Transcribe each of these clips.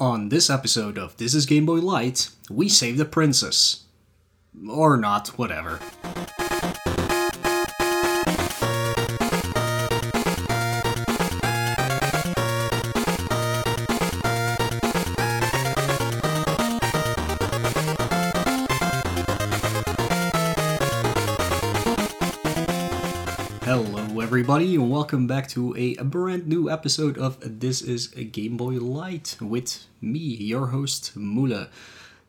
On this episode of This is Game Boy Light, we save the princess. Or not, whatever. Everybody, and welcome back to a brand new episode of This is a Game Boy Light with me, your host, Mula.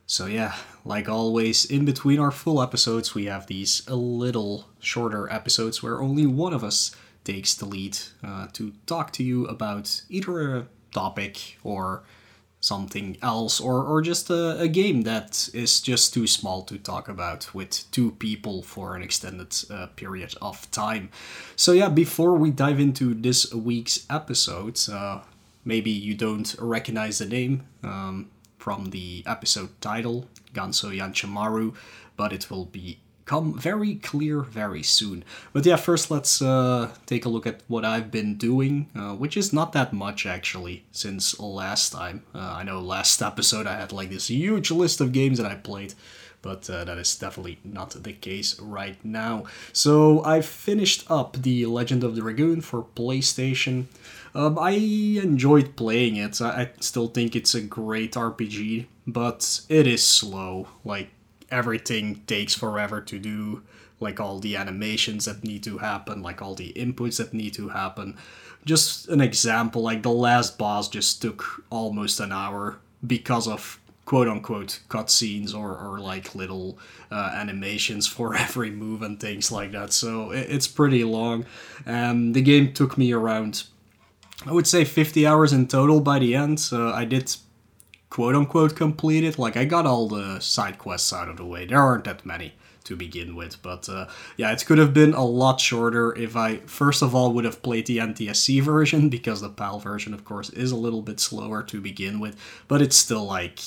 So, yeah, like always, in between our full episodes, we have these a little shorter episodes where only one of us takes the lead uh, to talk to you about either a topic or something else or, or just a, a game that is just too small to talk about with two people for an extended uh, period of time. So, yeah, before we dive into this week's episode, uh, maybe you don't recognize the name um, from the episode title, Ganso Yanchamaru, but it will be come very clear very soon. But yeah, first let's uh, take a look at what I've been doing, uh, which is not that much actually since last time. Uh, I know last episode I had like this huge list of games that I played, but uh, that is definitely not the case right now. So I finished up The Legend of the Dragoon for PlayStation. Um, I enjoyed playing it. I, I still think it's a great RPG, but it is slow. Like everything takes forever to do like all the animations that need to happen like all the inputs that need to happen. Just an example like the last boss just took almost an hour because of quote unquote cutscenes or, or like little uh, animations for every move and things like that. So it, it's pretty long. Um, the game took me around i would say 50 hours in total by the end so i did quote unquote completed. Like I got all the side quests out of the way. There aren't that many to begin with, but uh, yeah, it could have been a lot shorter if I first of all would have played the NTSC version because the PAL version, of course, is a little bit slower to begin with, but it's still like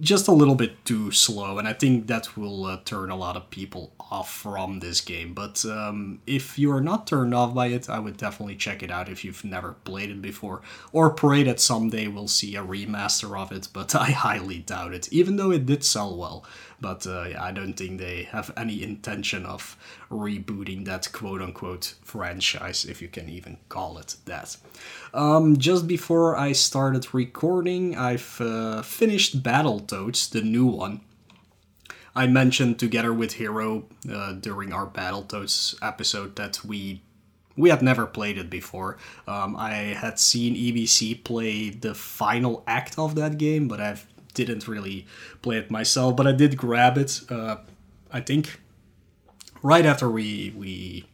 just a little bit too slow, and I think that will uh, turn a lot of people off from this game. But um, if you are not turned off by it, I would definitely check it out if you've never played it before, or pray that someday we'll see a remaster of it. But I highly doubt it, even though it did sell well. But uh, yeah, I don't think they have any intention of rebooting that quote unquote franchise, if you can even call it that. Um, just before I started recording, I've uh, finished Battletoads, the new one. I mentioned together with Hero uh, during our Battletoads episode that we we had never played it before. Um, I had seen EBC play the final act of that game, but I didn't really play it myself. But I did grab it. Uh, I think right after we we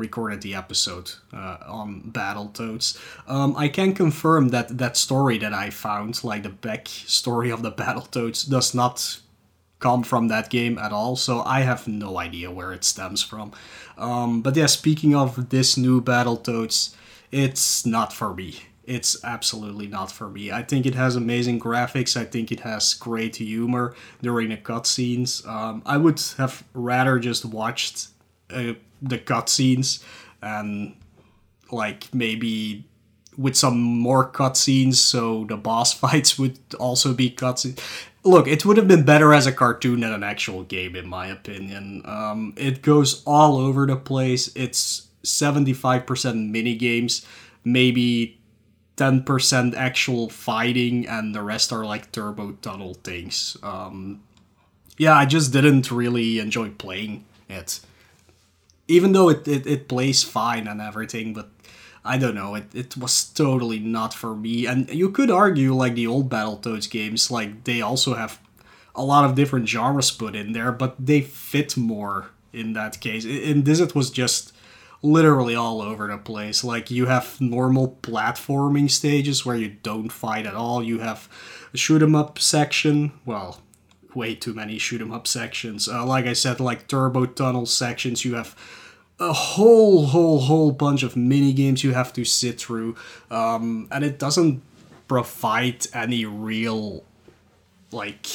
recorded the episode uh, on Battletoads. Um, I can confirm that that story that I found, like the back story of the Battletoads, does not come from that game at all. So I have no idea where it stems from. Um, but yeah, speaking of this new Battletoads, it's not for me. It's absolutely not for me. I think it has amazing graphics. I think it has great humor during the cutscenes. Um, I would have rather just watched uh, the cutscenes and like maybe with some more cutscenes so the boss fights would also be cutscenes. Look, it would have been better as a cartoon than an actual game, in my opinion. Um, it goes all over the place. It's 75% mini games, maybe 10% actual fighting, and the rest are like turbo tunnel things. Um, yeah, I just didn't really enjoy playing it even though it, it, it plays fine and everything, but I don't know, it, it was totally not for me. And you could argue, like the old Battletoads games, like they also have a lot of different genres put in there, but they fit more in that case. In this, it was just literally all over the place. Like you have normal platforming stages where you don't fight at all. You have a shoot 'em up section. Well, way too many shoot 'em up sections. Uh, like I said, like turbo tunnel sections. You have a whole, whole, whole bunch of mini games you have to sit through, um, and it doesn't provide any real, like,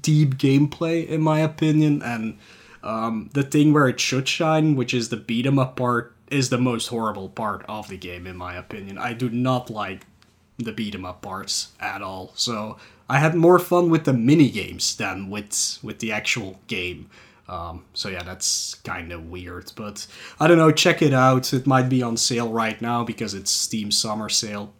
deep gameplay in my opinion. And um, the thing where it should shine, which is the beat 'em up part, is the most horrible part of the game in my opinion. I do not like the beat 'em up parts at all. So I had more fun with the mini games than with with the actual game. Um, so yeah, that's kind of weird, but I don't know. Check it out. It might be on sale right now because it's Steam Summer Sale.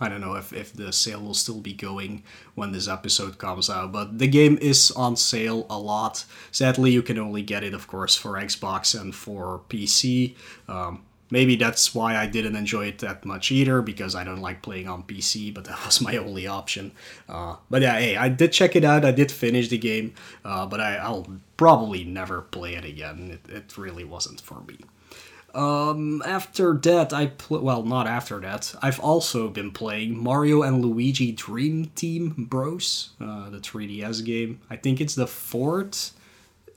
I don't know if, if the sale will still be going when this episode comes out, but the game is on sale a lot. Sadly, you can only get it, of course, for Xbox and for PC. Um, maybe that's why I didn't enjoy it that much either, because I don't like playing on PC, but that was my only option. Uh, but yeah, hey, I did check it out, I did finish the game, uh, but I, will probably never play it again. It, it really wasn't for me. Um, after that, I pl- well, not after that. I've also been playing Mario and Luigi Dream Team Bros, uh, the 3DS game. I think it's the fourth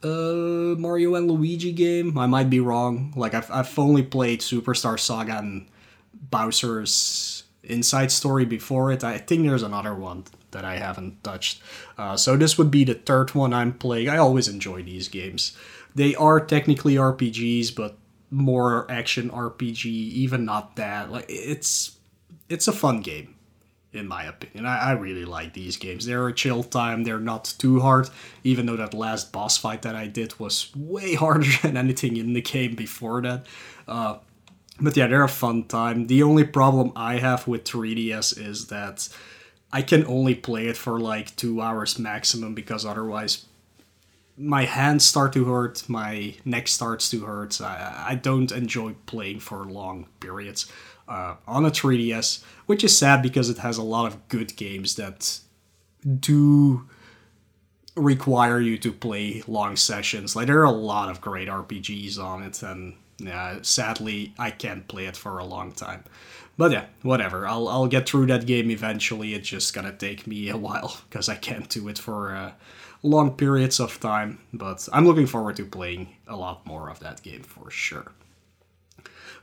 uh, Mario and Luigi game. I might be wrong. Like I've I've only played Superstar Saga and Bowser's Inside Story before it. I think there's another one that I haven't touched. Uh, so this would be the third one I'm playing. I always enjoy these games. They are technically RPGs, but more action RPG. Even not that. Like it's it's a fun game in my opinion. I, I really like these games. They're a chill time, they're not too hard, even though that last boss fight that I did was way harder than anything in the game before that. Uh, but yeah, they're a fun time. The only problem I have with 3DS is that I can only play it for like two hours maximum because otherwise my hands start to hurt, my neck starts to hurt. I, I don't enjoy playing for long periods uh, on a 3DS, which is sad because it has a lot of good games that do require you to play long sessions. Like there are a lot of great RPGs on it, and yeah, sadly I can't play it for a long time. But yeah, whatever. I'll I'll get through that game eventually. It's just gonna take me a while because I can't do it for uh, long periods of time. But I'm looking forward to playing a lot more of that game for sure.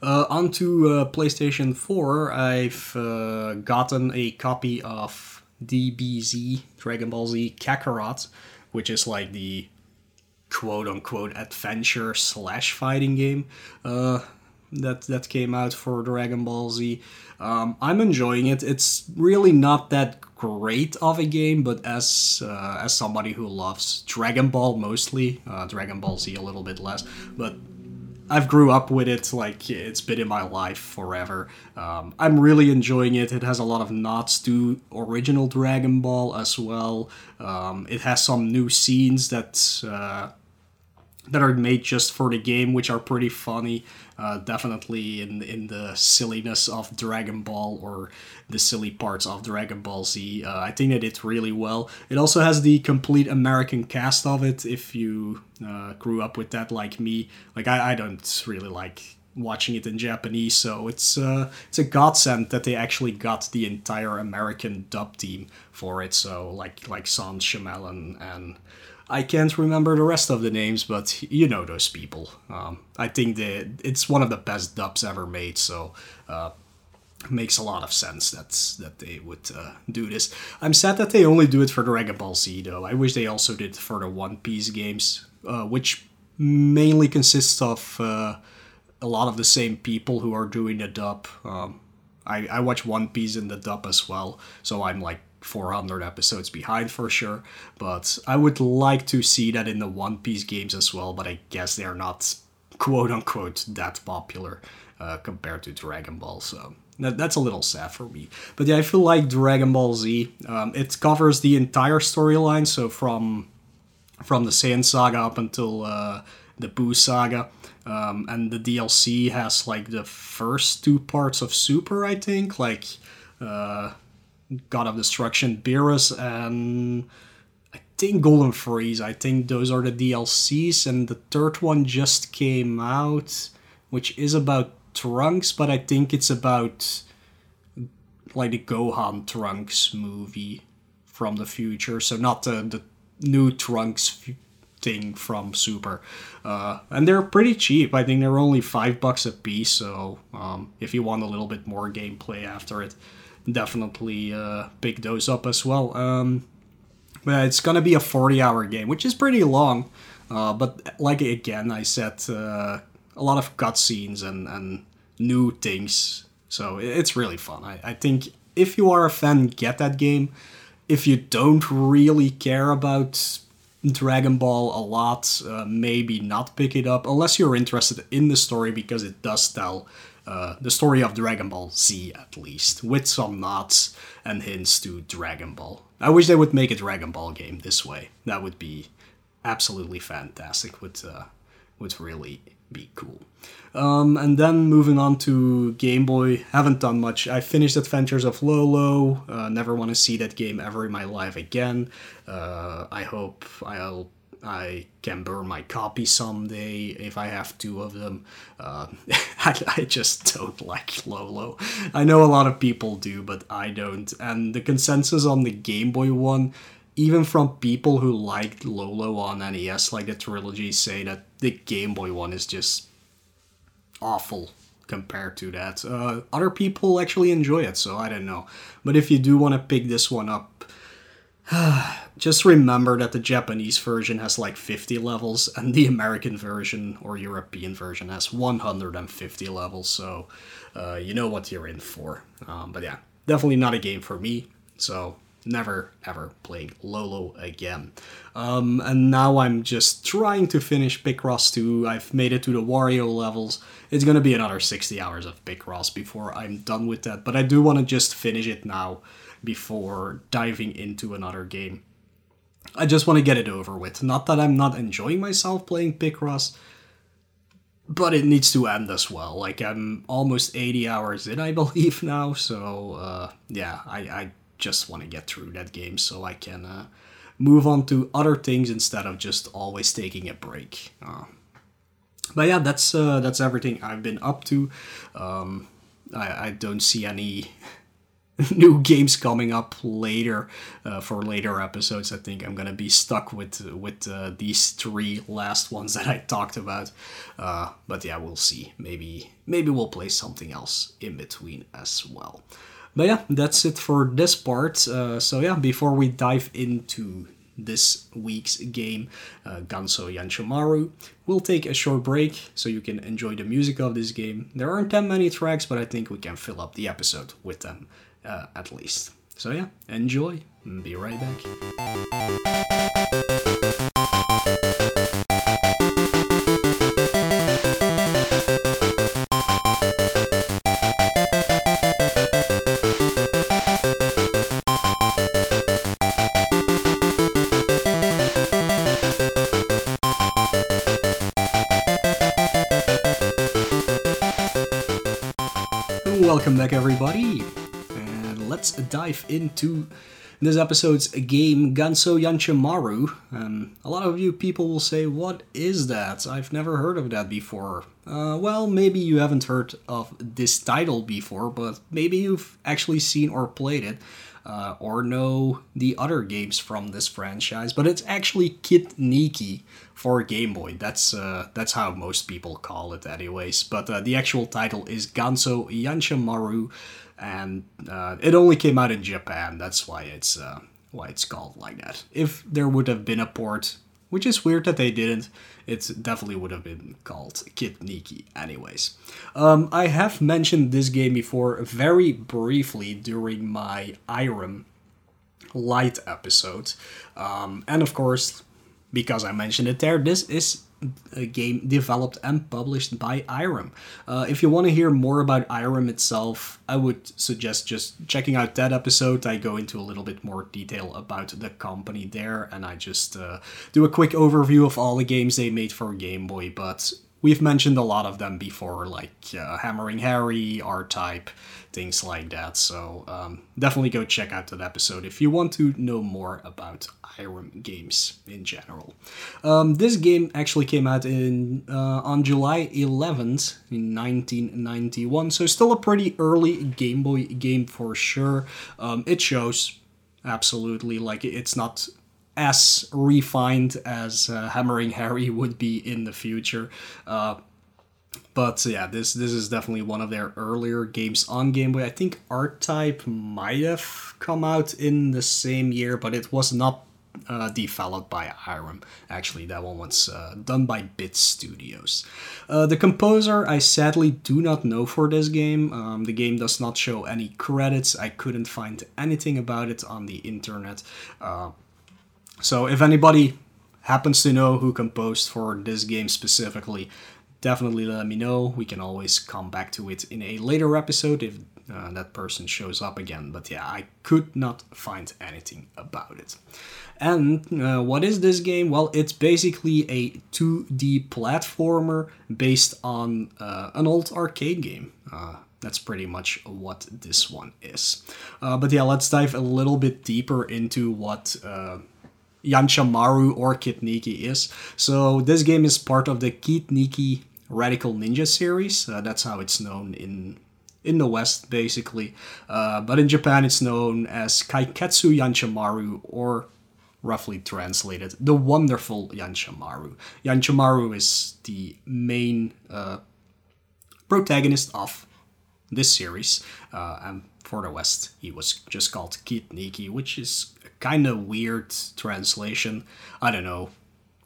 Uh, onto uh, PlayStation 4, I've uh, gotten a copy of DBZ, Dragon Ball Z Kakarot, which is like the quote unquote adventure slash fighting game uh, that, that came out for Dragon Ball Z. Um, I'm enjoying it. It's really not that great of a game, but as uh, as somebody who loves Dragon Ball mostly, uh, Dragon Ball Z a little bit less, but I've grew up with it, like it's been in my life forever. Um, I'm really enjoying it. It has a lot of nods to original Dragon Ball as well. Um, it has some new scenes that uh, that are made just for the game, which are pretty funny. Uh, definitely in in the silliness of Dragon Ball or the silly parts of Dragon Ball Z. Uh, I think they did really well. It also has the complete American cast of it. If you uh, grew up with that like me, like I, I don't really like watching it in Japanese, so it's uh, it's a godsend that they actually got the entire American dub team for it. So like like Sean Schemmel and I can't remember the rest of the names, but you know those people. Um, I think that it's one of the best dubs ever made, so uh, makes a lot of sense that that they would uh, do this. I'm sad that they only do it for Dragon Ball Z, though. I wish they also did for the One Piece games, uh, which mainly consists of uh, a lot of the same people who are doing the dub. Um, I, I watch One Piece in the dub as well, so I'm like 400 episodes behind for sure. But I would like to see that in the One Piece games as well, but I guess they're not quote unquote that popular uh, compared to Dragon Ball, so that's a little sad for me. But yeah, I feel like Dragon Ball Z, um, it covers the entire storyline, so from from the Saiyan saga up until uh, the Buu saga. Um, and the DLC has like the first two parts of Super, I think, like uh, God of Destruction, Beerus, and I think Golden Frieza. I think those are the DLCs, and the third one just came out, which is about Trunks, but I think it's about like the Gohan Trunks movie from the future, so not the the new Trunks thing from Super. Uh, and they're pretty cheap. I think they're only five bucks a piece. So um, if you want a little bit more gameplay after it, definitely uh, pick those up as well. Um, but it's gonna be a 40 hour game, which is pretty long. Uh, but like again, I said uh, a lot of cutscenes and, and new things, so it's really fun. I, I think if you are a fan, get that game. If you don't really care about Dragon Ball a lot, uh, maybe not pick it up unless you're interested in the story because it does tell uh, the story of Dragon Ball Z at least, with some nods and hints to Dragon Ball. I wish they would make a Dragon Ball game this way. That would be absolutely fantastic. Would uh, would really be cool. Um, and then moving on to Game Boy, haven't done much. I finished Adventures of Lolo. Uh, never want to see that game ever in my life again. Uh, I hope I'll I can burn my copy someday if I have two of them. Uh, I, I, just don't like Lolo. I know a lot of people do, but I don't. And the consensus on the Game Boy one, even from people who liked Lolo on NES, like the trilogy, say that the Game Boy one is just awful compared to that. Uh, other people actually enjoy it, so I don't know. But if you do want to pick this one up, just remember that the Japanese version has like 50 levels, and the American version or European version has 150 levels, so uh, you know what you're in for. Um, but yeah, definitely not a game for me, so never ever playing Lolo again. Um, and now I'm just trying to finish Picross 2. I've made it to the Wario levels. It's gonna be another 60 hours of Picross before I'm done with that, but I do want to just finish it now before diving into another game. I just want to get it over with. Not that I'm not enjoying myself playing Picross, but it needs to end as well. Like I'm almost 80 hours in, I believe now. So uh, yeah, I, I just want to get through that game so I can uh, move on to other things instead of just always taking a break. Uh, but yeah, that's uh, that's everything I've been up to. Um, I, I don't see any new games coming up later uh, for later episodes. I think I'm gonna be stuck with with uh, these three last ones that I talked about. Uh, but yeah, we'll see. Maybe maybe we'll play something else in between as well. But yeah, that's it for this part. Uh, so yeah, before we dive into this week's game, uh, Ganso Yanchamaru. We'll take a short break so you can enjoy the music of this game. There aren't that many tracks, but I think we can fill up the episode with them uh, at least. So yeah, enjoy. Be right back. Let's dive into this episode's game Ganso Yanchamaru. Um, a lot of you people will say, What is that? I've never heard of that before. Uh, well, maybe you haven't heard of this title before, but maybe you've actually seen or played it. Uh, or know the other games from this franchise, but it's actually Kid Niki for Game Boy. That's uh, that's how most people call it, anyways. But uh, the actual title is Ganso Yanchamaru and uh, it only came out in Japan. That's why it's uh, why it's called like that. If there would have been a port, which is weird that they didn't, it definitely would have been called Kid Niki. Anyways, um, I have mentioned this game before very briefly during my Irem Light episode, um, and of course, because I mentioned it there, this is a game developed and published by Irem. Uh, if you want to hear more about Irem itself, I would suggest just checking out that episode. I go into a little bit more detail about the company there, and I just uh, do a quick overview of all the games they made for Game Boy. But we've mentioned a lot of them before, like uh, Hammering Harry, R-Type, things like that. So um, definitely go check out that episode if you want to know more about Irem games in general. Um, this game actually came out in uh, on July 11th in 1991, so still a pretty early Game Boy game for sure. Um, it shows absolutely like it's not as refined as uh, Hammering Harry would be in the future. Uh, but yeah, this this is definitely one of their earlier games on Game Boy. I think R-Type might have come out in the same year, but it was not uh, developed by Irem. Actually, that one was uh, done by Bit Studios. Uh, the composer, I sadly do not know for this game. Um, the game does not show any credits. I couldn't find anything about it on the internet. Uh, so, if anybody happens to know who composed for this game specifically, definitely let me know. We can always come back to it in a later episode if uh, that person shows up again. But yeah, I could not find anything about it. And uh, what is this game? Well, it's basically a 2D platformer based on uh, an old arcade game. Uh, that's pretty much what this one is. Uh, but yeah, let's dive a little bit deeper into what uh, Yanchamaru or Kid Niki is. So this game is part of the Kid Niki Radical Ninja series. Uh, that's how it's known in in the West, basically. Uh, but in Japan, it's known as Kaiketsu Yanchamaru, or roughly translated, the wonderful Yanchamaru. Yanchamaru is the main uh, protagonist of this series, uh, and for the West, he was just called Kid Niki, which is a kind of weird translation. I don't know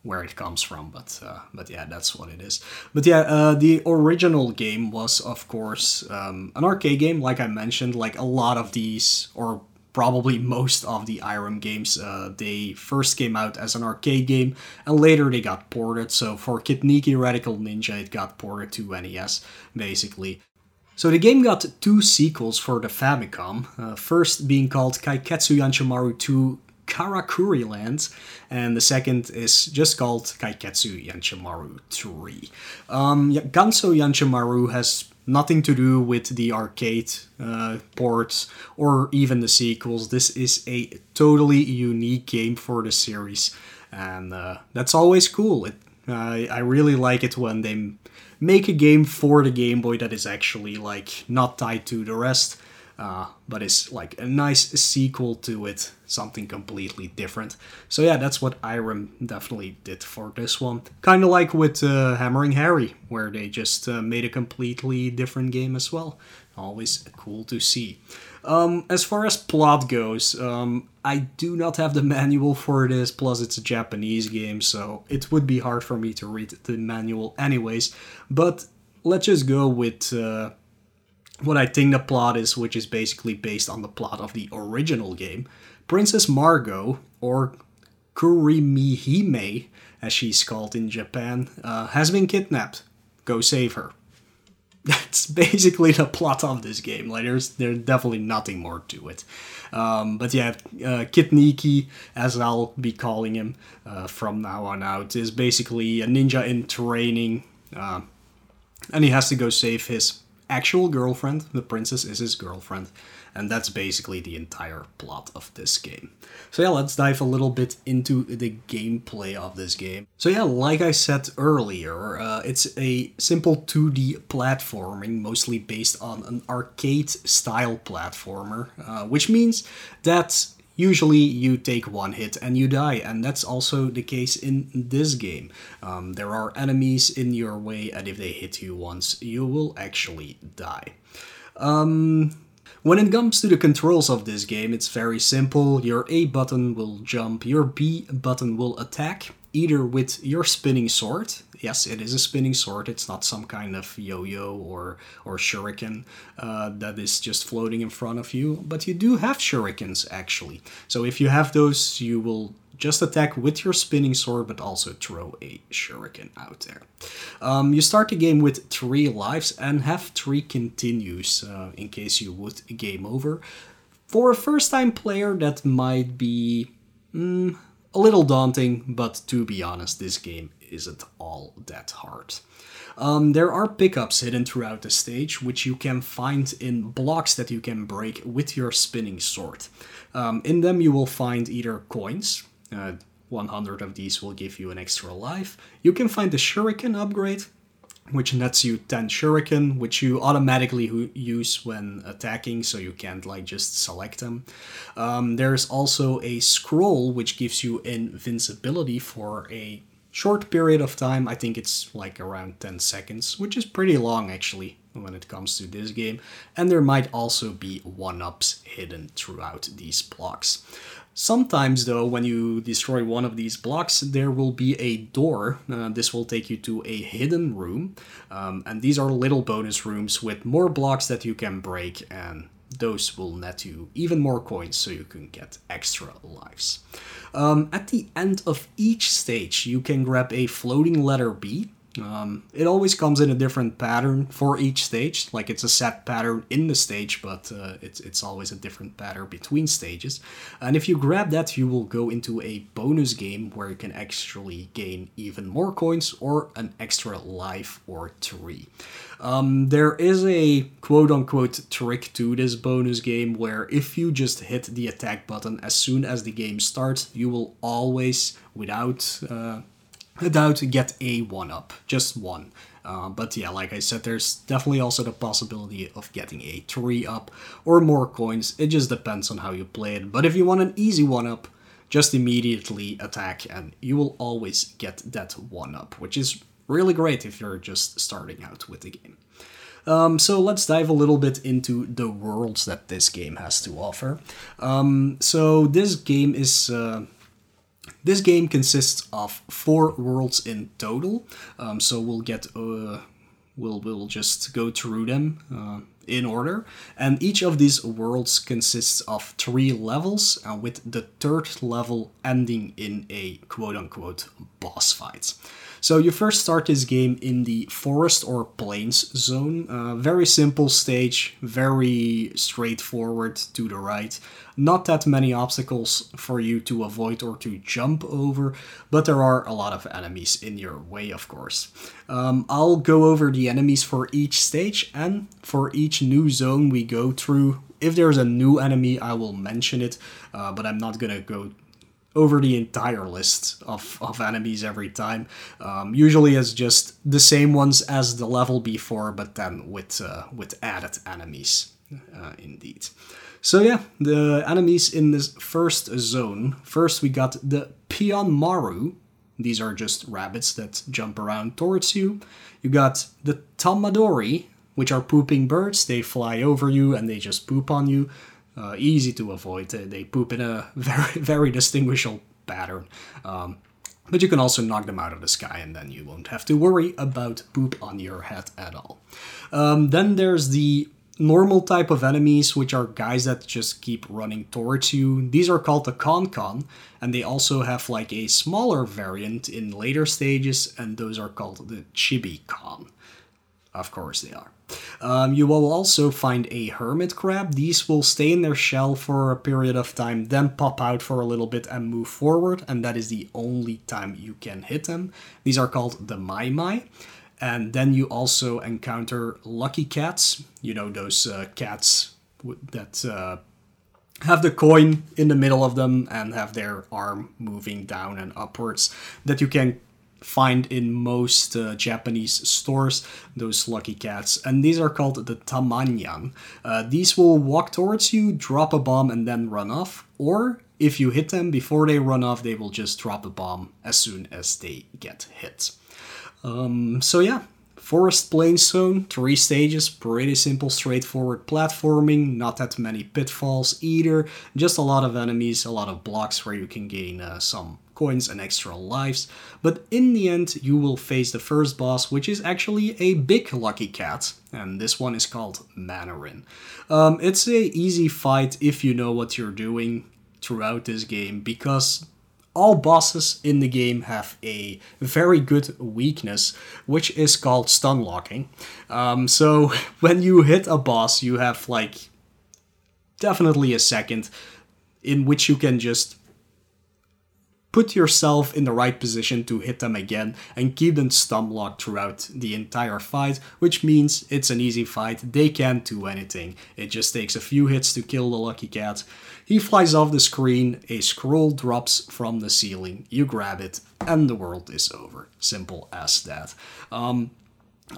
where it comes from, but uh, but yeah, that's what it is. But yeah, uh, the original game was of course um, an arcade game, like I mentioned. Like a lot of these, or probably most of the Irem games, uh, they first came out as an arcade game, and later they got ported. So for Kid Niki Radical Ninja, it got ported to NES, basically. So the game got two sequels for the Famicom, uh, first being called Kaiketsu Yanchamaru 2 Karakuri Land, and the second is just called Kaiketsu Yanchamaru 3. Um, Ganso Yanchamaru has nothing to do with the arcade uh, ports or even the sequels. This is a totally unique game for the series, and uh, that's always cool. It, uh, I really like it when they make a game for the Game Boy that is actually like not tied to the rest uh, but it's like a nice sequel to it, something completely different. So yeah, that's what Irem definitely did for this one. Kind of like with uh, Hammering Harry, where they just uh, made a completely different game as well. Always cool to see. Um, as far as plot goes, um, I do not have the manual for this, plus it's a Japanese game, so it would be hard for me to read the manual anyways. But let's just go with uh, what I think the plot is, which is basically based on the plot of the original game. Princess Margot, or Kurimihime, as she's called in Japan, uh, has been kidnapped. Go save her. That's basically the plot of this game. Like, there's there's definitely nothing more to it. Um, but yeah, uh, Kid Niki, as I'll be calling him uh, from now on out, is basically a ninja in training, uh, and he has to go save his actual girlfriend. The princess is his girlfriend. And that's basically the entire plot of this game. So yeah, let's dive a little bit into the gameplay of this game. So yeah, like I said earlier, uh, it's a simple 2D platforming, mostly based on an arcade style platformer, uh, which means that usually you take one hit and you die, and that's also the case in this game. Um, there are enemies in your way, and if they hit you once, you will actually die. Um, when it comes to the controls of this game, it's very simple. Your A button will jump, your B button will attack, either with your spinning sword. Yes, it is a spinning sword. It's not some kind of yo-yo or or shuriken uh, that is just floating in front of you. But you do have shurikens actually. So if you have those, you will just attack with your spinning sword, but also throw a shuriken out there. Um, you start the game with three lives and have three continues uh, in case you would game over. For a first-time player, that might be. Mm, a little daunting, but to be honest, this game isn't all that hard. Um, there are pickups hidden throughout the stage, which you can find in blocks that you can break with your spinning sword. Um, in them, you will find either coins, uh, 100 of these will give you an extra life. You can find the shuriken upgrade, which nets you 10 shuriken, which you automatically use when attacking, so you can't like just select them. Um, there's also a scroll which gives you invincibility for a short period of time. I think it's like around 10 seconds, which is pretty long actually when it comes to this game. And there might also be one-ups hidden throughout these blocks. Sometimes, though, when you destroy one of these blocks, there will be a door. Uh, this will take you to a hidden room. Um, and these are little bonus rooms with more blocks that you can break, and those will net you even more coins so you can get extra lives. Um, at the end of each stage, you can grab a floating letter B um, it always comes in a different pattern for each stage. Like it's a set pattern in the stage, but uh, it's it's always a different pattern between stages. And if you grab that, you will go into a bonus game where you can actually gain even more coins or an extra life or three. Um, there is a quote unquote trick to this bonus game where if you just hit the attack button as soon as the game starts, you will always, without uh, doubt get a one up, just one. Uh, but yeah, like I said, there's definitely also the possibility of getting a 3 up or more coins. It just depends on how you play it. But if you want an easy 1 up, just immediately attack and you will always get that 1 up, which is really great if you're just starting out with the game. Um, so let's dive a little bit into the worlds that this game has to offer. Um, so this game is uh, this game consists of four worlds in total, um, so we'll get uh, we'll we'll just go through them. Uh, in order, and each of these worlds consists of three levels, uh, with the third level ending in a quote unquote boss fight. So you first start this game in the forest or plains zone. Uh, very simple stage, very straightforward to the right. Not that many obstacles for you to avoid or to jump over, but there are a lot of enemies in your way, of course. Um, I'll go over the enemies for each stage and for each new zone we go through. If there's a new enemy, I will mention it, uh, but I'm not gonna go over the entire list of, of enemies every time. Um, usually it's just the same ones as the level before, but then with uh, with added enemies, uh, indeed. So yeah, the enemies in this first zone. First we got the Pionmaru. These are just rabbits that jump around towards you. You got the Tamadori, which are pooping birds. They fly over you and they just poop on you uh, easy to avoid. They poop in a very very distinguishable pattern. Um, but you can also knock them out of the sky and then you won't have to worry about poop on your head at all. Um, then there's the normal type of enemies, which are guys that just keep running towards you. These are called the Con-Con, and they also have like a smaller variant in later stages, and those are called the Chibi-Con. Of course they are. Um, you will also find a hermit crab. These will stay in their shell for a period of time, then pop out for a little bit and move forward, and that is the only time you can hit them. These are called the Mai Mai. And then you also encounter lucky cats, you know, those uh, cats that uh, have the coin in the middle of them and have their arm moving down and upwards that you can find in most uh, Japanese stores, those lucky cats. And these are called the Tamanyan. Uh, these will walk towards you, drop a bomb, and then run off. Or if you hit them before they run off, they will just drop a bomb as soon as they get hit. Um, so yeah, Forest Plains Zone, three stages, pretty simple, straightforward platforming, not that many pitfalls either, just a lot of enemies, a lot of blocks where you can gain uh, some coins and extra lives, but in the end you will face the first boss, which is actually a big lucky cat, and this one is called Manarin. Um, it's a easy fight if you know what you're doing throughout this game, because all bosses in the game have a very good weakness, which is called stun locking. Um, so when you hit a boss, you have like definitely a second in which you can just put yourself in the right position to hit them again and keep them stun locked throughout the entire fight, which means it's an easy fight. They can't do anything. It just takes a few hits to kill the lucky cat. He flies off the screen, a scroll drops from the ceiling, you grab it, and the world is over. Simple as that. Um,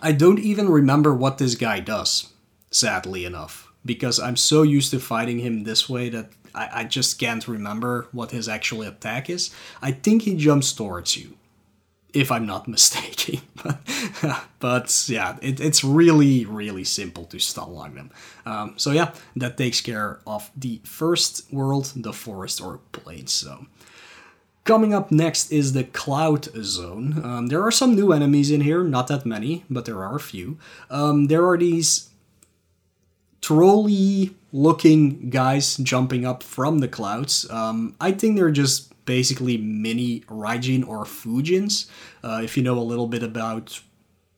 I don't even remember what this guy does, sadly enough, because I'm so used to fighting him this way that I, I just can't remember what his actual attack is. I think he jumps towards you. if I'm not mistaken. but yeah, it, it's really, really simple to stun lock them. Um, so yeah, that takes care of the first world, the forest or plains zone. Coming up next is the Cloud Zone. Um, there are some new enemies in here, not that many, but there are a few. Um, there are these trolley looking guys jumping up from the clouds. Um, I think they're just basically mini Raijin or Fujins. Uh, if you know a little bit about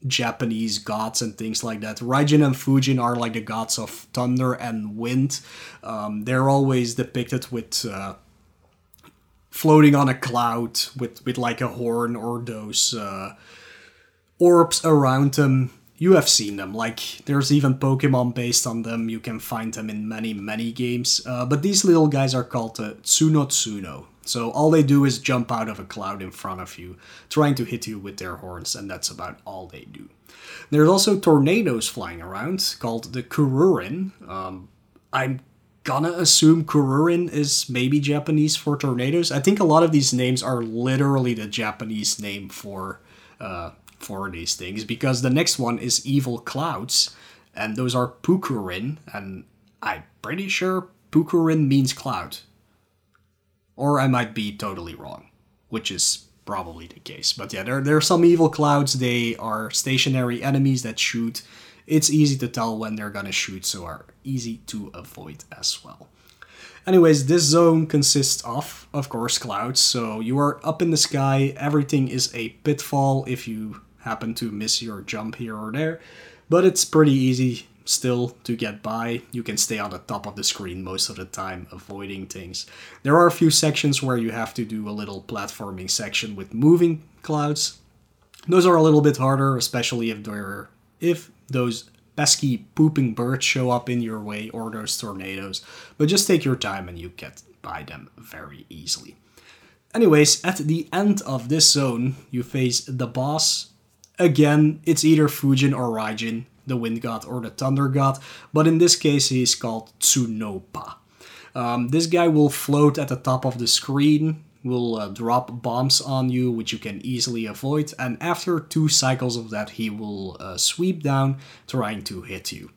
Japanese gods and things like that. Raijin and Fujin are like the gods of thunder and wind. Um, they're always depicted with uh, floating on a cloud with, with like a horn or those uh, orbs around them. You have seen them. Like there's even Pokemon based on them. You can find them in many many games. Uh, but these little guys are called uh, Tsuno Tsuno. So all they do is jump out of a cloud in front of you, trying to hit you with their horns, and that's about all they do. There's also tornadoes flying around called the Kururin. Um, I'm gonna assume Kururin is maybe Japanese for tornadoes. I think a lot of these names are literally the Japanese name for uh, for these things because the next one is Evil Clouds, and those are Pukurin, and I'm pretty sure Pukurin means cloud. Or I might be totally wrong, which is probably the case. But yeah, there, there are some evil clouds. They are stationary enemies that shoot. It's easy to tell when they're gonna shoot, so are easy to avoid as well. Anyways, this zone consists of, of course, clouds. So you are up in the sky. Everything is a pitfall if you happen to miss your jump here or there. But it's pretty easy still to get by. You can stay on the top of the screen most of the time, avoiding things. There are a few sections where you have to do a little platforming section with moving clouds. Those are a little bit harder, especially if they're if those pesky pooping birds show up in your way or those tornadoes. But just take your time and you get by them very easily. Anyways, at the end of this zone, you face the boss. Again, it's either Fujin or Raijin the wind god or the thunder god, but in this case he's called Tsunopa. Um, this guy will float at the top of the screen, will uh, drop bombs on you, which you can easily avoid, and after two cycles of that, he will uh, sweep down trying to hit you.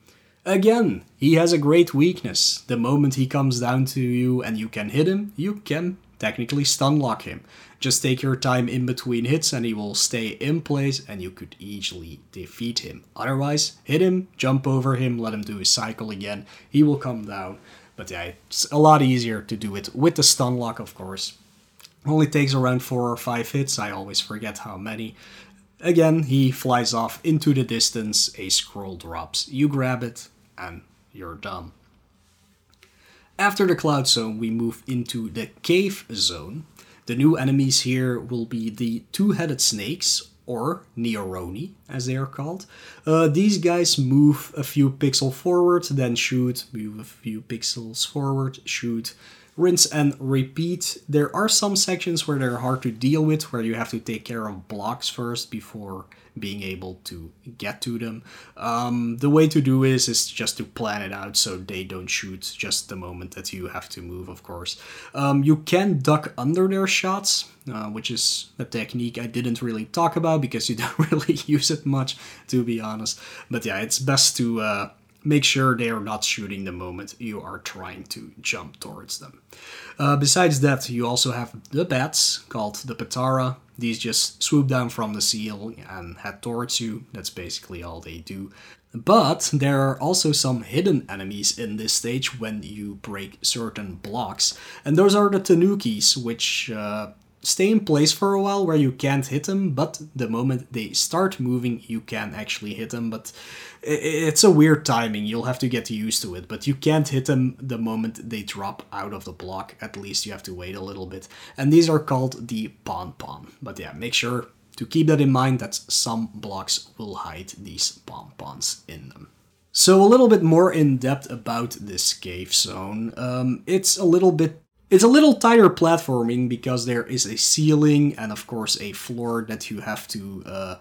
Again, he has a great weakness. The moment he comes down to you and you can hit him, you can technically stun lock him. Just take your time in between hits and he will stay in place and you could easily defeat him. Otherwise, hit him, jump over him, let him do his cycle again. He will come down. But yeah, it's a lot easier to do it with the stun lock, of course. Only takes around 4 or 5 hits, I always forget how many. Again, he flies off into the distance, a scroll drops. You grab it, and you're done. After the cloud zone, we move into the cave zone. The new enemies here will be the two-headed snakes, or Neoroni, as they are called. Uh, these guys move a few pixels forward, then shoot, move a few pixels forward, shoot, rinse and repeat. There are some sections where they're hard to deal with, where you have to take care of blocks first before being able to get to them. Um, the way to do is is just to plan it out so they don't shoot just the moment that you have to move, of course. Um, you can duck under their shots, uh, which is a technique I didn't really talk about because you don't really use it much, to be honest. But yeah, it's best to uh, make sure they are not shooting the moment you are trying to jump towards them. Uh, besides that, you also have the bats called the Petara. These just swoop down from the ceiling and head towards you. That's basically all they do. But there are also some hidden enemies in this stage when you break certain blocks, and those are the Tanukis, which uh, stay in place for a while where you can't hit them, but the moment they start moving, you can actually hit them. But it's a weird timing, you'll have to get used to it. But you can't hit them the moment they drop out of the block, at least you have to wait a little bit. And these are called the Pon Pon. But yeah, make sure to keep that in mind that some blocks will hide these Pon Pons in them. So a little bit more in depth about this cave zone. Um, it's a little bit it's a little tighter platforming because there is a ceiling and of course a floor that you have to uh,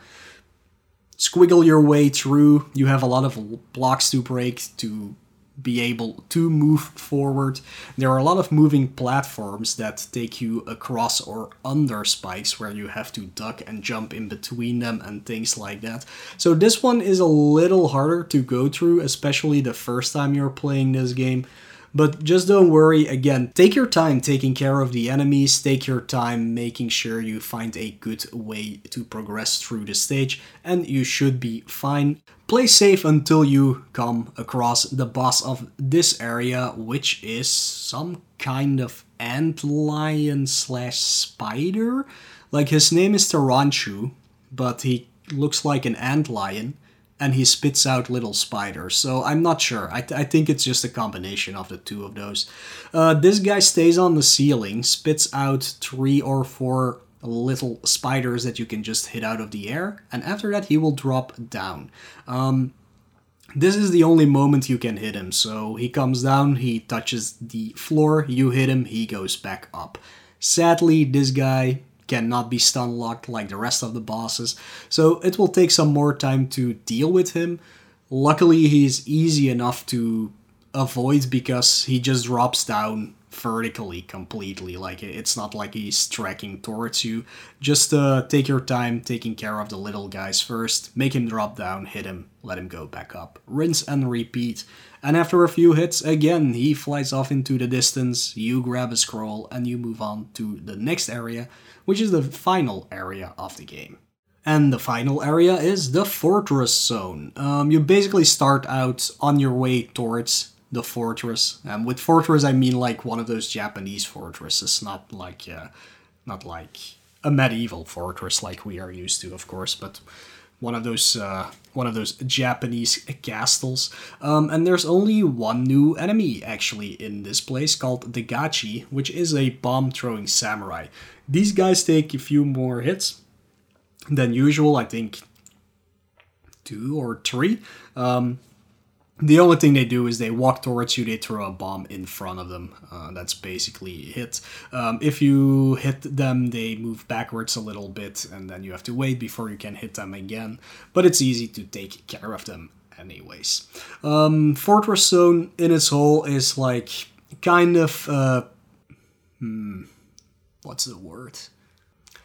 squiggle your way through. You have a lot of blocks to break to be able to move forward. There are a lot of moving platforms that take you across or under spikes where you have to duck and jump in between them and things like that. So this one is a little harder to go through, especially the first time you're playing this game. But just don't worry, again, take your time taking care of the enemies, take your time making sure you find a good way to progress through the stage, and you should be fine. Play safe until you come across the boss of this area, which is some kind of ant lion slash spider. Like his name is Taranchu, but he looks like an ant lion and he spits out little spiders. So I'm not sure. I, th- I think it's just a combination of the two of those. Uh, this guy stays on the ceiling, spits out three or four little spiders that you can just hit out of the air, and after that he will drop down. Um, this is the only moment you can hit him. So he comes down, he touches the floor, you hit him, he goes back up. Sadly, this guy cannot be stun locked like the rest of the bosses, so it will take some more time to deal with him. Luckily, he's easy enough to avoid because he just drops down vertically completely. Like it's not like he's tracking towards you. Just uh, take your time taking care of the little guys first. Make him drop down, hit him, let him go back up. Rinse and repeat. And after a few hits, again, he flies off into the distance. You grab a scroll and you move on to the next area, which is the final area of the game. And the final area is the Fortress Zone. Um, you basically start out on your way towards the fortress. Um, with fortress, I mean like one of those Japanese fortresses, not like uh, not like a medieval fortress like we are used to, of course, but one of those uh, one of those Japanese castles. Um, and there's only one new enemy actually in this place called the Gachi, which is a bomb throwing samurai. These guys take a few more hits than usual. I think two or three. Um, the only thing they do is they walk towards you, they throw a bomb in front of them. Uh, that's basically hit. Um, if you hit them, they move backwards a little bit, and then you have to wait before you can hit them again. But it's easy to take care of them, anyways. Um, Fortress Zone in its whole is like kind of. Uh, hmm, what's the word?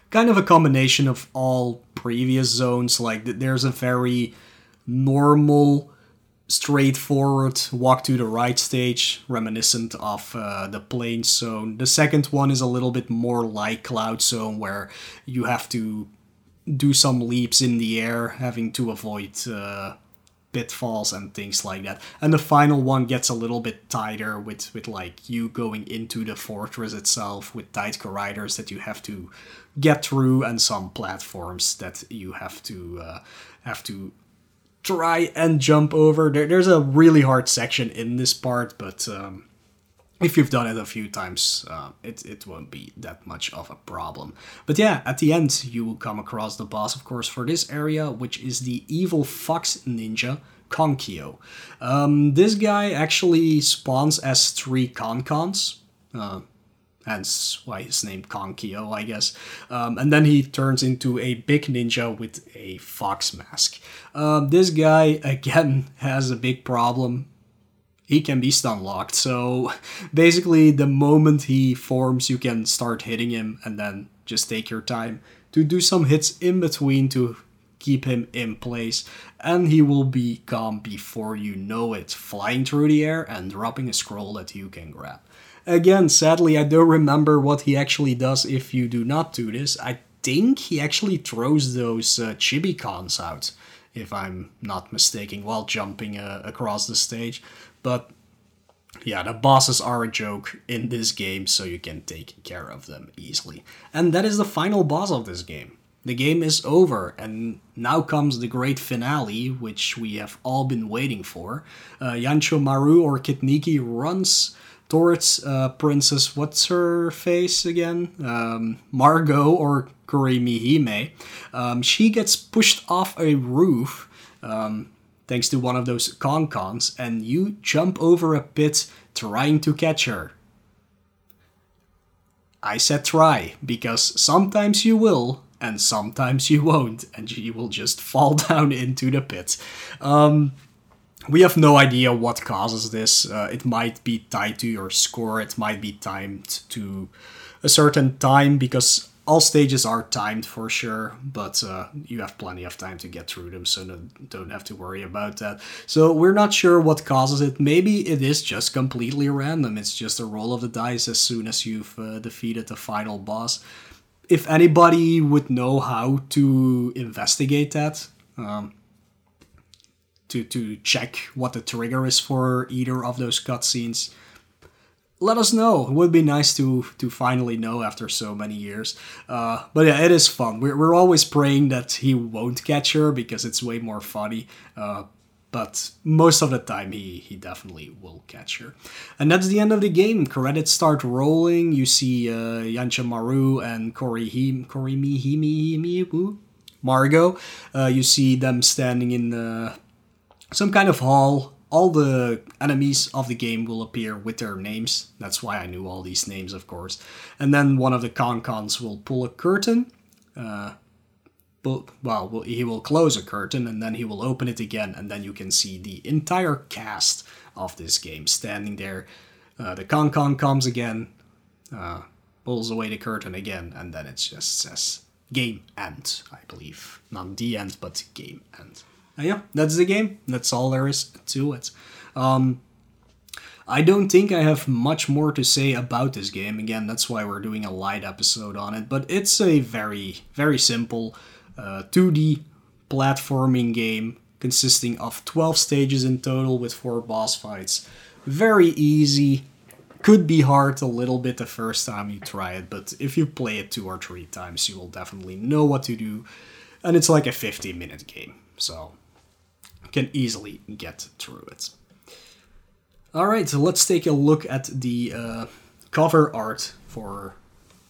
Kind of a combination of all previous zones. Like, there's a very normal straightforward walk to the right stage, reminiscent of uh, the Plains Zone. The second one is a little bit more like Cloud Zone, where you have to do some leaps in the air, having to avoid uh, pitfalls and things like that. And the final one gets a little bit tighter with with like you going into the fortress itself with tight corridors that you have to get through and some platforms that you have to uh, have to try and jump over. There, there's a really hard section in this part, but um, if you've done it a few times, uh, it, it won't be that much of a problem. But yeah, at the end, you will come across the boss, of course, for this area, which is the evil fox ninja, Konkyo. Um, this guy actually spawns as three Konkons. Uh, hence why his name Konkyo, I guess. Um, and then he turns into a big ninja with a fox mask. Um, this guy again has a big problem. He can be stun locked, so basically, the moment he forms, you can start hitting him and then just take your time to do some hits in between to keep him in place, and he will be gone before you know it, flying through the air and dropping a scroll that you can grab. Again, sadly, I don't remember what he actually does if you do not do this. I think he actually throws those uh, chibi cons out, if I'm not mistaken, while jumping uh, across the stage. But yeah, the bosses are a joke in this game, so you can take care of them easily. And that is the final boss of this game. The game is over, and now comes the great finale, which we have all been waiting for. Uh, Yanchamaru or Kid Niki runs towards uh, Princess, what's her face again? Um, Margot or Kurimi Um, she gets pushed off a roof um, thanks to one of those Konkons, and you jump over a pit trying to catch her. I said try, because sometimes you will, and sometimes you won't, and you will just fall down into the pit. Um, we have no idea what causes this. Uh, it might be tied to your score. It might be timed to a certain time because all stages are timed for sure, but uh, you have plenty of time to get through them, so no, don't have to worry about that. So we're not sure what causes it. Maybe it is just completely random. It's just a roll of the dice as soon as you've uh, defeated the final boss. If anybody would know how to investigate that, um, to to check what the trigger is for either of those cutscenes, let us know. It would be nice to to finally know after so many years. Uh, but yeah, it is fun. We're, we're always praying that he won't catch her because it's way more funny. Uh, but most of the time he, he definitely will catch her. And that's the end of the game. Credits start rolling. You see uh, Yanchamaru and Kori Him Kori Mihimi Himi Margot. Uh, you see them standing in uh, some kind of hall all the enemies of the game will appear with their names. That's why I knew all these names, of course. And then one of the Con-Cons will pull a curtain. Uh, well, he will close a curtain and then he will open it again, and then you can see the entire cast of this game standing there. Uh, the Con-Con comes again, uh, pulls away the curtain again, and then it just says game end, I believe. Not the end, but game end. Uh, yeah, that's the game. That's all there is to it. Um, I don't think I have much more to say about this game. Again, that's why we're doing a light episode on it. But it's a very, very simple uh, 2D platforming game consisting of 12 stages in total with 4 boss fights. Very easy. Could be hard a little bit the first time you try it, but if you play it two or three times, you will definitely know what to do. And it's like a 50 minute game. So can easily get through it. Alright, so let's take a look at the uh, cover art for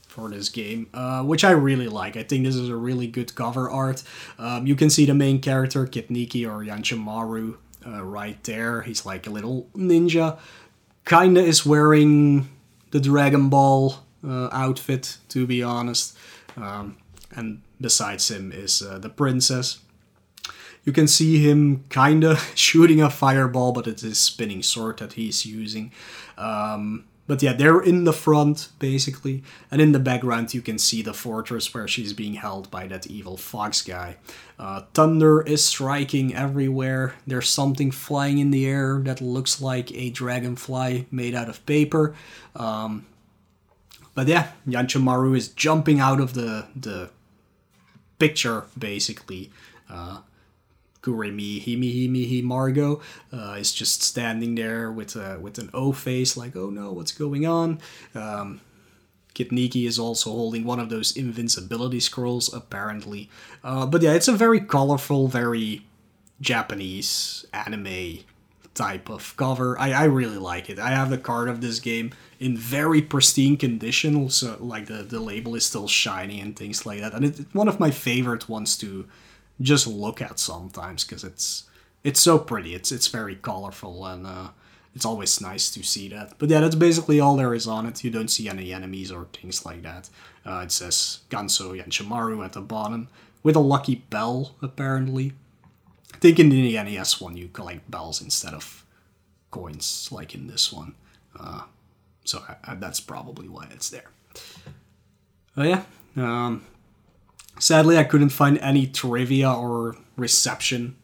for this game, uh, which I really like. I think this is a really good cover art. Um, you can see the main character, Kid Niki or Yanchamaru, uh, right there. He's like a little ninja. Kinda is wearing the Dragon Ball uh, outfit, to be honest. Um, and besides him is uh, the princess. You can see him kinda shooting a fireball, but it's his spinning sword that he's using. Um, but yeah, they're in the front, basically. And in the background, you can see the fortress where she's being held by that evil fox guy. Uh, thunder is striking everywhere. There's something flying in the air that looks like a dragonfly made out of paper. Um, but yeah, Yanchamaru is jumping out of the, the picture, basically. Uh, Guremi Himi Himi Hi Margot uh, is just standing there with a, with an O face, like, oh no, what's going on? Um, Kid Niki is also holding one of those invincibility scrolls, apparently. Uh, but yeah, it's a very colorful, very Japanese anime type of cover. I, I really like it. I have the card of this game in very pristine condition, so like the, the label is still shiny and things like that. And it's one of my favorite ones to just look at sometimes because it's it's so pretty. It's it's very colorful and uh, it's always nice to see that. But yeah, that's basically all there is on it. You don't see any enemies or things like that. Uh, it says Ganso Yanchamaru at the bottom with a lucky bell apparently. I think in the NES one you collect bells instead of coins like in this one. Uh, so I, I, that's probably why it's there. Oh yeah, um, Sadly, I couldn't find any trivia or reception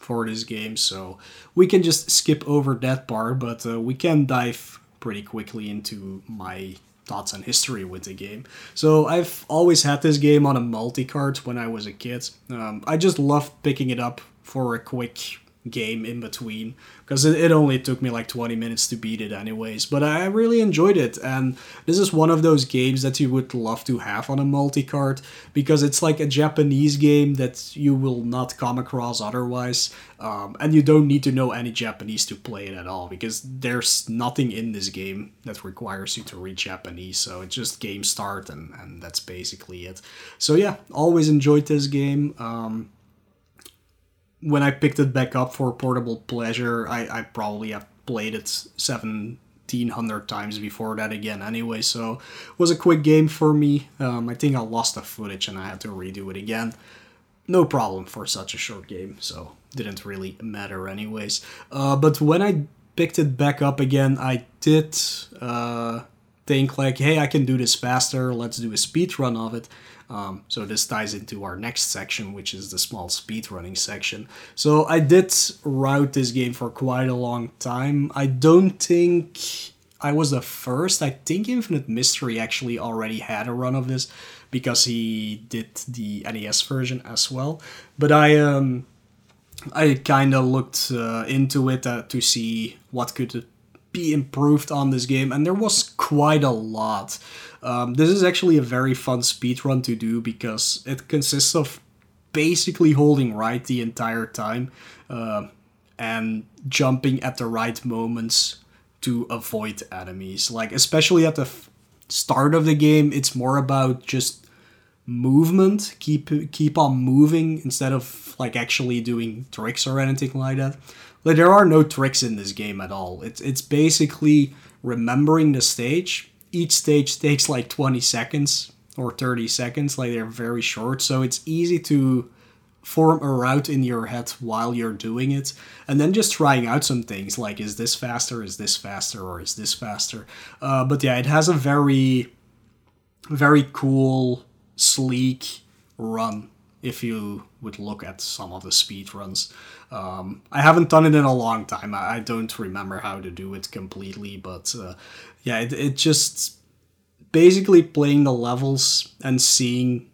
for this game, so we can just skip over that part, but uh, we can dive pretty quickly into my thoughts and history with the game. So I've always had this game on a multi-cart when I was a kid. Um, I just loved picking it up for a quick game in between. Because it, it only took me like 20 minutes to beat it anyways but i really enjoyed it and this is one of those games that you would love to have on a multi-cart because it's like a japanese game that you will not come across otherwise um, and you don't need to know any japanese to play it at all because there's nothing in this game that requires you to read japanese so it's just game start and, and that's basically it. So yeah always enjoyed this game um, when I picked it back up for portable pleasure, I, I probably have played it 1700 times before that again anyway, so it was a quick game for me. Um, I think I lost the footage and I had to redo it again. No problem for such a short game, so didn't really matter anyways. Uh, but when I picked it back up again, I did uh, think like, hey, I can do this faster. Let's do a speed run of it. Um, so this ties into our next section, which is the small speedrunning section. So I did route this game for quite a long time. I don't think I was the first. I think Infinite Mystery actually already had a run of this because he did the NES version as well. But I um I kind of looked uh, into it uh, to see what could be improved on this game, and there was quite a lot. Um, this is actually a very fun speedrun to do because it consists of basically holding right the entire time uh, and jumping at the right moments to avoid enemies. Like, especially at the f- start of the game, it's more about just movement keep keep on moving instead of like actually doing tricks or anything like that like there are no tricks in this game at all. It's it's basically remembering the stage. Each stage takes like 20 seconds or 30 seconds. Like they're very short. So it's easy to form a route in your head while you're doing it and then just trying out some things like is this faster? Is this faster? Or is this faster? Uh, but yeah it has a very very cool sleek run if you would look at some of the speed runs. Um, I haven't done it in a long time. I, don't remember how to do it completely, but uh, yeah, it, it just basically playing the levels and seeing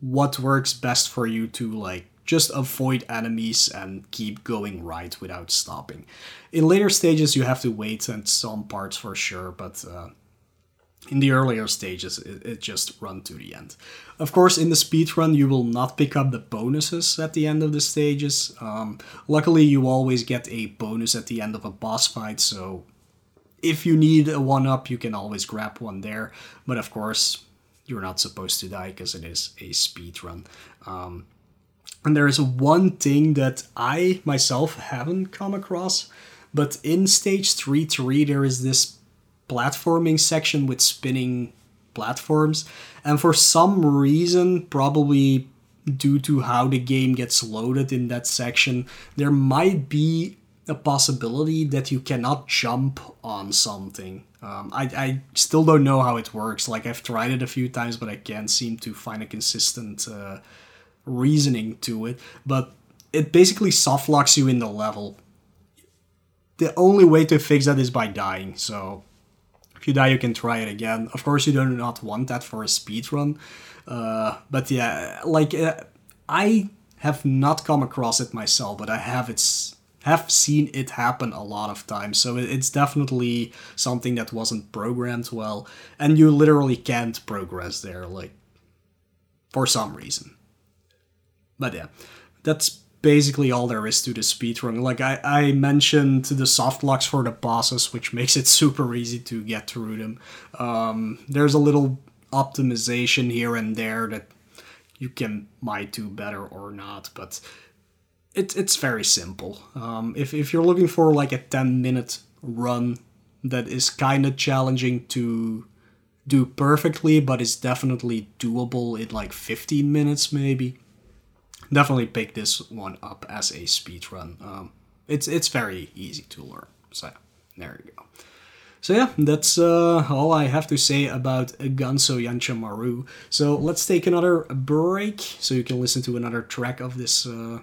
what works best for you to like just avoid enemies and keep going right without stopping. In later stages, you have to wait at some parts for sure, but uh, in the earlier stages, it, it, just run to the end. Of course, in the speed run, you will not pick up the bonuses at the end of the stages. Um, luckily, you always get a bonus at the end of a boss fight, so if you need a one up, you can always grab one there. But of course, you're not supposed to die because it is a speed run. Um, and there is one thing that I myself haven't come across, but in stage 3 3, there is this platforming section with spinning platforms. And for some reason, probably due to how the game gets loaded in that section, there might be a possibility that you cannot jump on something. Um, I, I still don't know how it works. Like, I've tried it a few times, but I can't seem to find a consistent uh, reasoning to it. But it basically soft locks you in the level. The only way to fix that is by dying, so if you die, you can try it again. Of course, you do not want that for a speed run. Uh, but yeah, like uh, I have not come across it myself, but I have it's have seen it happen a lot of times. So it's definitely something that wasn't programmed well, and you literally can't progress there, like for some reason. But yeah, that's basically all there is to the speedrun. Like I, I mentioned the soft locks for the bosses, which makes it super easy to get through them. Um, there's a little optimization here and there that you can might do better or not, but it, it's very simple. Um, if, if you're looking for like a 10 minute run that is kind of challenging to do perfectly, but is definitely doable in like 15 minutes maybe, definitely pick this one up as a speed run. Um, it's it's very easy to learn. So there you go. So yeah, that's uh, all I have to say about Ganso Yanchamaru. So let's take another break so you can listen to another track of this uh,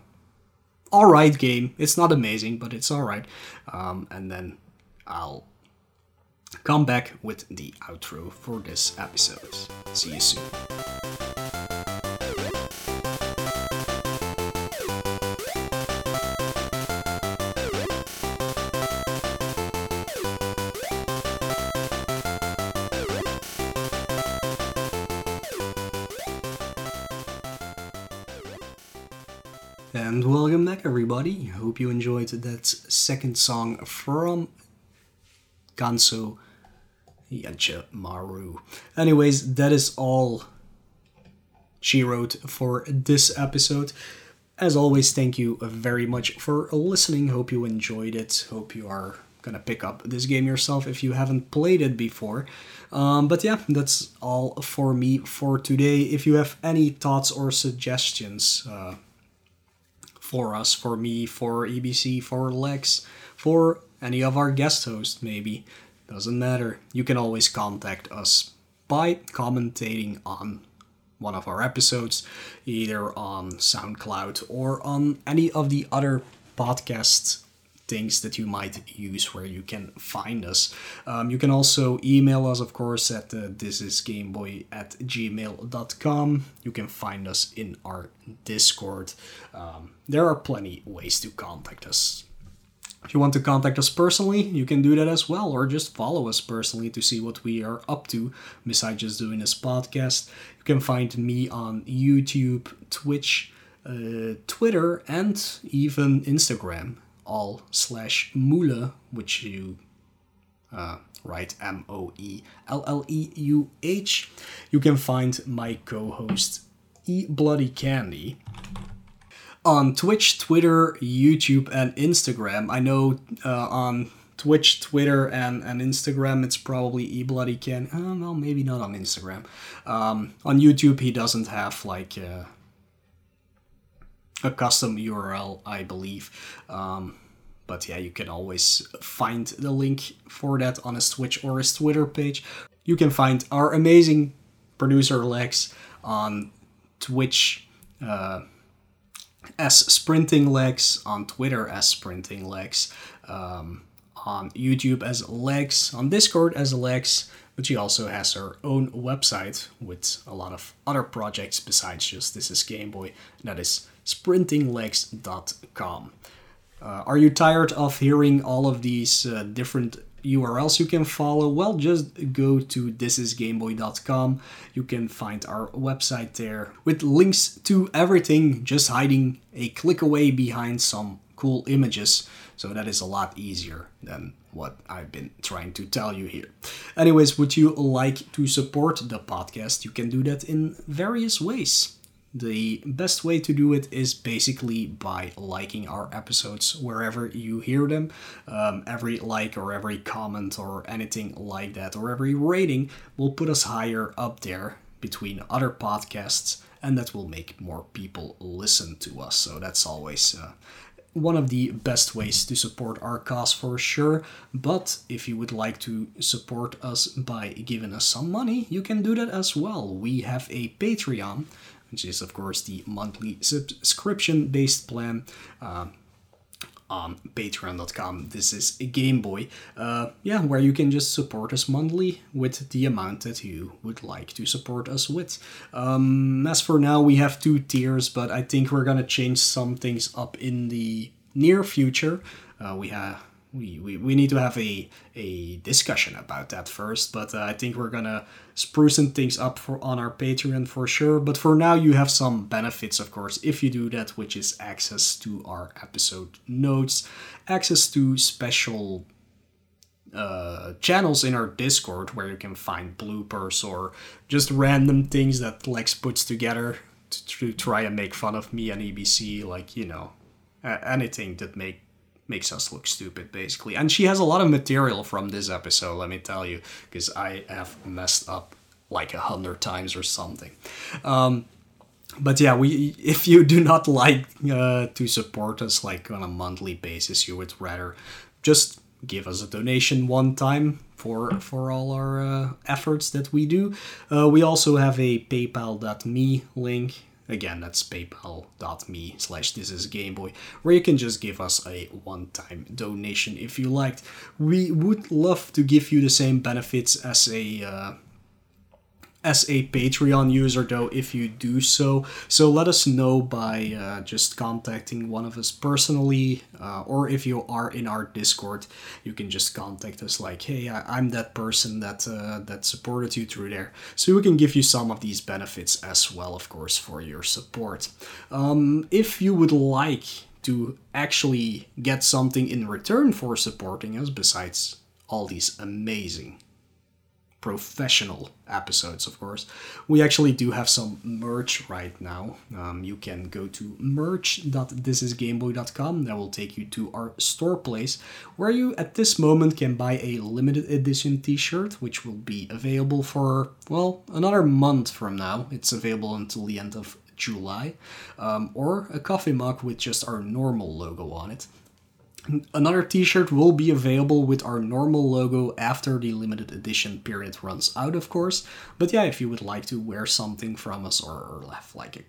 alright game. It's not amazing, but it's alright. Um, and then I'll come back with the outro for this episode. See you soon. Everybody. Hope you enjoyed that second song from Ganso Yanchamaru. Anyways, that is all she wrote for this episode. As always, thank you very much for listening. Hope you enjoyed it. Hope you are gonna pick up this game yourself if you haven't played it before. Um, but yeah, that's all for me for today. If you have any thoughts or suggestions, uh, for us, for me, for EBC, for Lex, for any of our guest hosts, maybe. Doesn't matter. You can always contact us by commentating on one of our episodes, either on SoundCloud or on any of the other podcast things that you might use where you can find us. Um, you can also email us, of course, at uh, thisisgameboy at gmail.com. You can find us in our Discord. Um, there are plenty ways to contact us. If you want to contact us personally, you can do that as well, or just follow us personally to see what we are up to besides just doing this podcast. You can find me on YouTube, Twitch, uh, Twitter, and even Instagram, all slash Moelleuh, which you uh, write M O E L L E U H. You can find my co host, E Bloody Candy on Twitch, Twitter, YouTube, and Instagram. I know uh, on Twitch, Twitter, and, and Instagram, it's probably E Bloody Can. Uh, well, maybe not on Instagram. Um, on YouTube, he doesn't have like uh, a custom URL, I believe. Um, but yeah, you can always find the link for that on his Twitch or his Twitter page. You can find our amazing producer Lex on Twitch. Uh, as Sprinting Lex, on Twitter as Sprinting Lex, um, on YouTube as Lex, on Discord as Lex. but she also has her own website with a lot of other projects besides just This is Game Boy, that is sprintinglex.com. Uh, are you tired of hearing all of these uh, different URLs you can follow? Well, just go to thisisgameboy.com. You can find our website there with links to everything, just hiding a click away behind some cool images. So that is a lot easier than what I've been trying to tell you here. Anyways, would you like to support the podcast? You can do that in various ways. The best way to do it is basically by liking our episodes wherever you hear them. Um, every like or every comment or anything like that, or every rating will put us higher up there between other podcasts, and that will make more people listen to us. So that's always uh, one of the best ways to support our cause for sure. But if you would like to support us by giving us some money, you can do that as well. We have a Patreon which is of course the monthly subscription based plan. Uh, on patreon.com this is a game boy uh, yeah where you can just support us monthly with the amount that you would like to support us with um, as for now we have two tiers but i think we're gonna change some things up in the near future uh, we have we, we, we need to have a, a discussion about that first but uh, i think we're gonna sprucing things up for on our patreon for sure. But for now you have some benefits of course if you do that which is access to our episode notes access to special uh, channels in our discord where you can find bloopers or just random things that lex puts together to, to try and make fun of me and ebc like you know anything that make makes us look stupid basically. And she has a lot of material from this episode let me tell you because i have messed up like a hundred times or something. Um, but yeah we if you do not like uh, to support us like on a monthly basis you would rather just give us a donation one time for for all our uh, efforts that we do. Uh, we also have a paypal.me link Again, that's paypal.me slash this is Gameboy, where you can just give us a one-time donation if you liked. We would love to give you the same benefits as a uh, as a Patreon user, though, if you do so. So let us know by uh, just contacting one of us personally, uh, or if you are in our Discord, you can just contact us like, "Hey, I- am that person that uh, that supported you through there." So we can give you some of these benefits as well, of course, for your support. Um, if you would like to actually get something in return for supporting us, besides all these amazing professional episodes, of course. We actually do have some merch right now. Um, you can go to merch.thisisgameboy.com. That will take you to our store place, where you at this moment can buy a limited edition t-shirt, which will be available for, well, another month from now. It's available until the end of July, um, or a coffee mug with just our normal logo on it. Another t-shirt will be available with our normal logo after the limited edition period runs out, of course. But yeah, if you would like to wear something from us or, or have like a,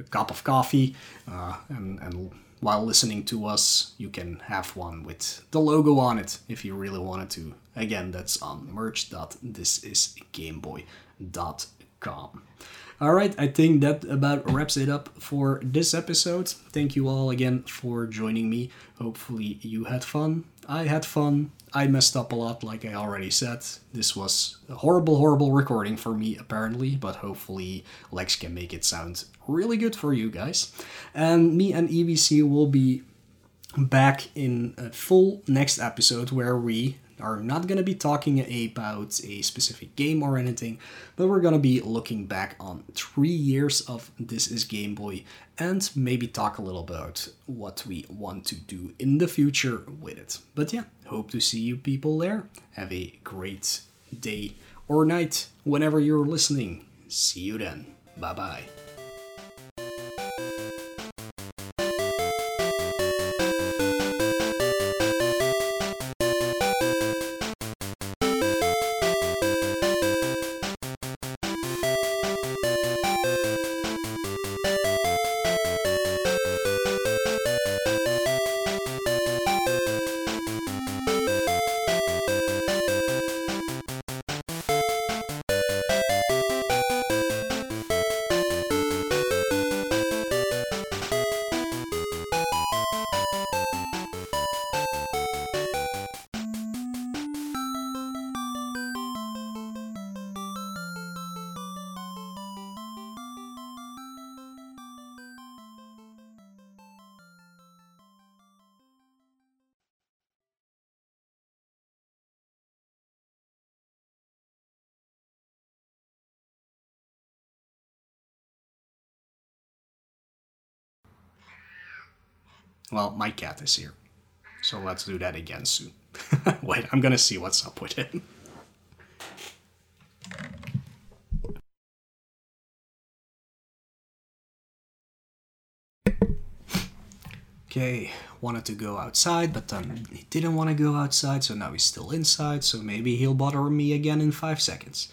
a cup of coffee uh, and, and while listening to us, you can have one with the logo on it if you really wanted to. Again, that's on merch.thisisgameboy.com. All right, I think that about wraps it up for this episode. Thank you all again for joining me. Hopefully, you had fun. I had fun. I messed up a lot, like I already said. This was a horrible, horrible recording for me, apparently, but hopefully, Lex can make it sound really good for you guys. And me and EBC will be back in a full next episode where we are not going to be talking about a specific game or anything, but we're going to be looking back on three years of This is Game Boy and maybe talk a little about what we want to do in the future with it. But yeah, hope to see you people there. Have a great day or night whenever you're listening. See you then. Bye bye. Well, my cat is here. So let's do that again soon. Wait, I'm gonna see what's up with it. Okay, wanted to go outside, but then he didn't want to go outside, so now he's still inside, so maybe he'll bother me again in five seconds.